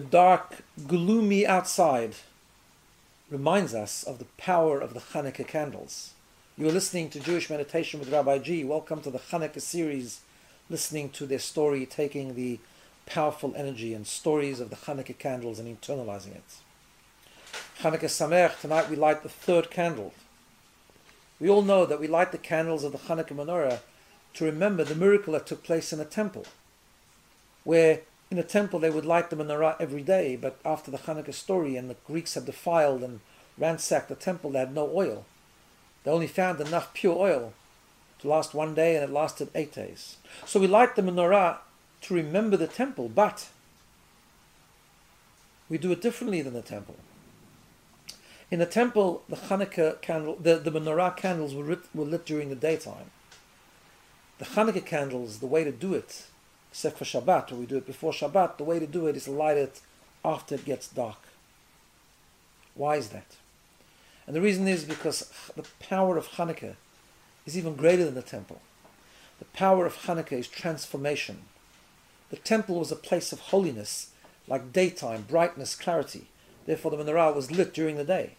The dark, gloomy outside reminds us of the power of the Hanukkah candles. You are listening to Jewish Meditation with Rabbi G. Welcome to the Hanukkah series, listening to their story, taking the powerful energy and stories of the Hanukkah candles and internalizing it. Hanukkah Sameach, tonight we light the third candle. We all know that we light the candles of the Hanukkah menorah to remember the miracle that took place in a temple, where in a temple they would light the menorah every day, but after the Hanukkah story and the Greeks had defiled and ransacked the temple, they had no oil. They only found enough pure oil to last one day, and it lasted eight days. So we light the menorah to remember the temple, but we do it differently than the temple. In the temple, the Hanukkah candle, the, the menorah candles were lit, were lit during the daytime. The Hanukkah candles, the way to do it, except for Shabbat, or we do it before Shabbat, the way to do it is to light it after it gets dark. Why is that? And the reason is because the power of Hanukkah is even greater than the temple. The power of Hanukkah is transformation. The temple was a place of holiness, like daytime, brightness, clarity. Therefore, the menorah was lit during the day.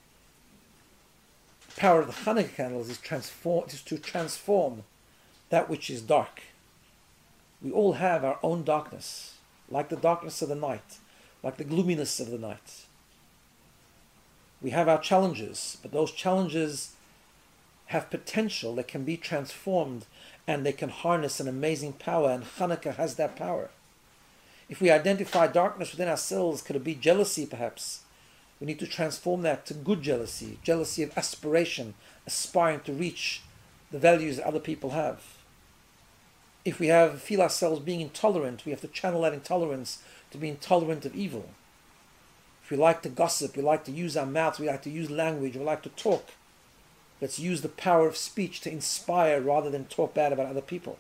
The power of the Hanukkah candles is, transform, is to transform that which is dark. We all have our own darkness, like the darkness of the night, like the gloominess of the night. We have our challenges, but those challenges have potential that can be transformed and they can harness an amazing power, and Hanukkah has that power. If we identify darkness within ourselves, could it be jealousy perhaps? We need to transform that to good jealousy, jealousy of aspiration, aspiring to reach the values that other people have if we have feel ourselves being intolerant, we have to channel that intolerance to be intolerant of evil. If we like to gossip, we like to use our mouths, we like to use language, we like to talk. Let's use the power of speech to inspire rather than talk bad about other people.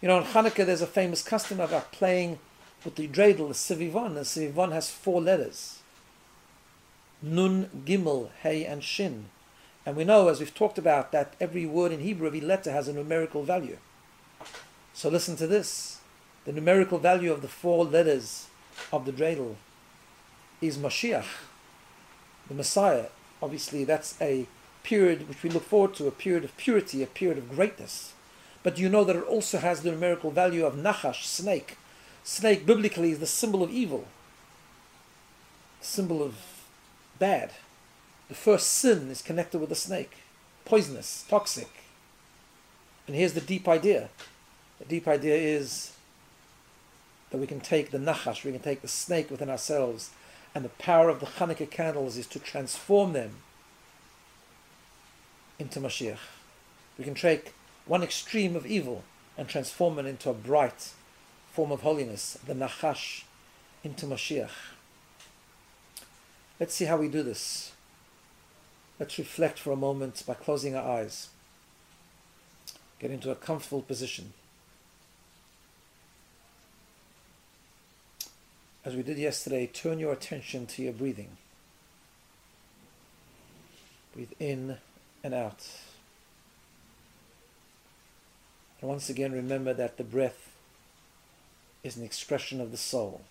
You know, in Hanukkah there's a famous custom about playing with the dreidel, the sivivon. The sivivon has four letters. Nun, Gimel, Hey, and Shin. And we know, as we've talked about, that every word in Hebrew, every letter has a numerical value. So listen to this. The numerical value of the four letters of the dreidel is Mashiach, the Messiah. Obviously, that's a period which we look forward to, a period of purity, a period of greatness. But you know that it also has the numerical value of Nachash, snake. Snake, biblically, is the symbol of evil, symbol of bad. The first sin is connected with the snake, poisonous, toxic. And here's the deep idea the deep idea is that we can take the nachash, we can take the snake within ourselves, and the power of the Hanukkah candles is to transform them into Mashiach. We can take one extreme of evil and transform it into a bright form of holiness, the nachash, into Mashiach. Let's see how we do this. Let's reflect for a moment by closing our eyes. Get into a comfortable position. As we did yesterday, turn your attention to your breathing. Breathe in and out. And once again, remember that the breath is an expression of the soul.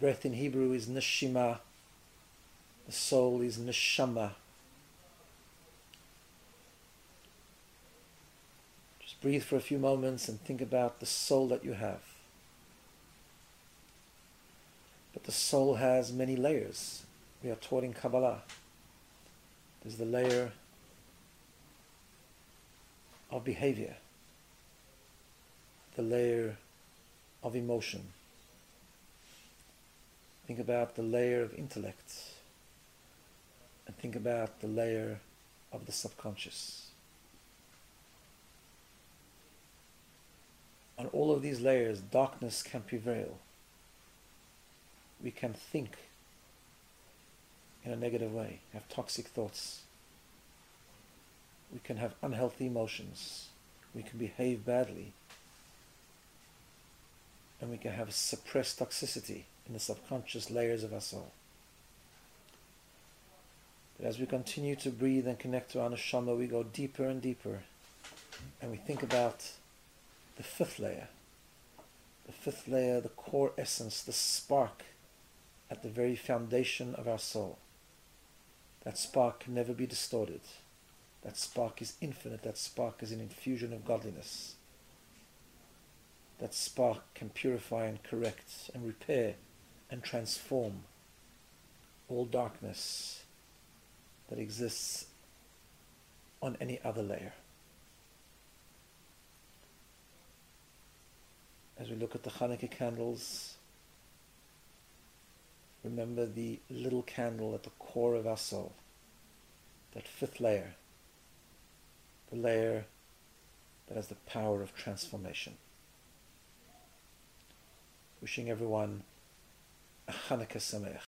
Breath in Hebrew is neshima. The soul is neshama. Just breathe for a few moments and think about the soul that you have. The soul has many layers. We are taught in Kabbalah. There's the layer of behavior, the layer of emotion. Think about the layer of intellect, and think about the layer of the subconscious. On all of these layers, darkness can prevail we can think in a negative way, have toxic thoughts. We can have unhealthy emotions. We can behave badly. And we can have suppressed toxicity in the subconscious layers of our soul. But as we continue to breathe and connect to our neshama, we go deeper and deeper. And we think about the fifth layer, the fifth layer, the core essence, the spark at the very foundation of our soul. That spark can never be distorted. That spark is infinite. That spark is an infusion of godliness. That spark can purify and correct and repair and transform all darkness that exists on any other layer. As we look at the Hanukkah candles, remember the little candle at the core of our soul, that fifth layer, the layer that has the power of transformation. Wishing everyone a Hanukkah Sameach.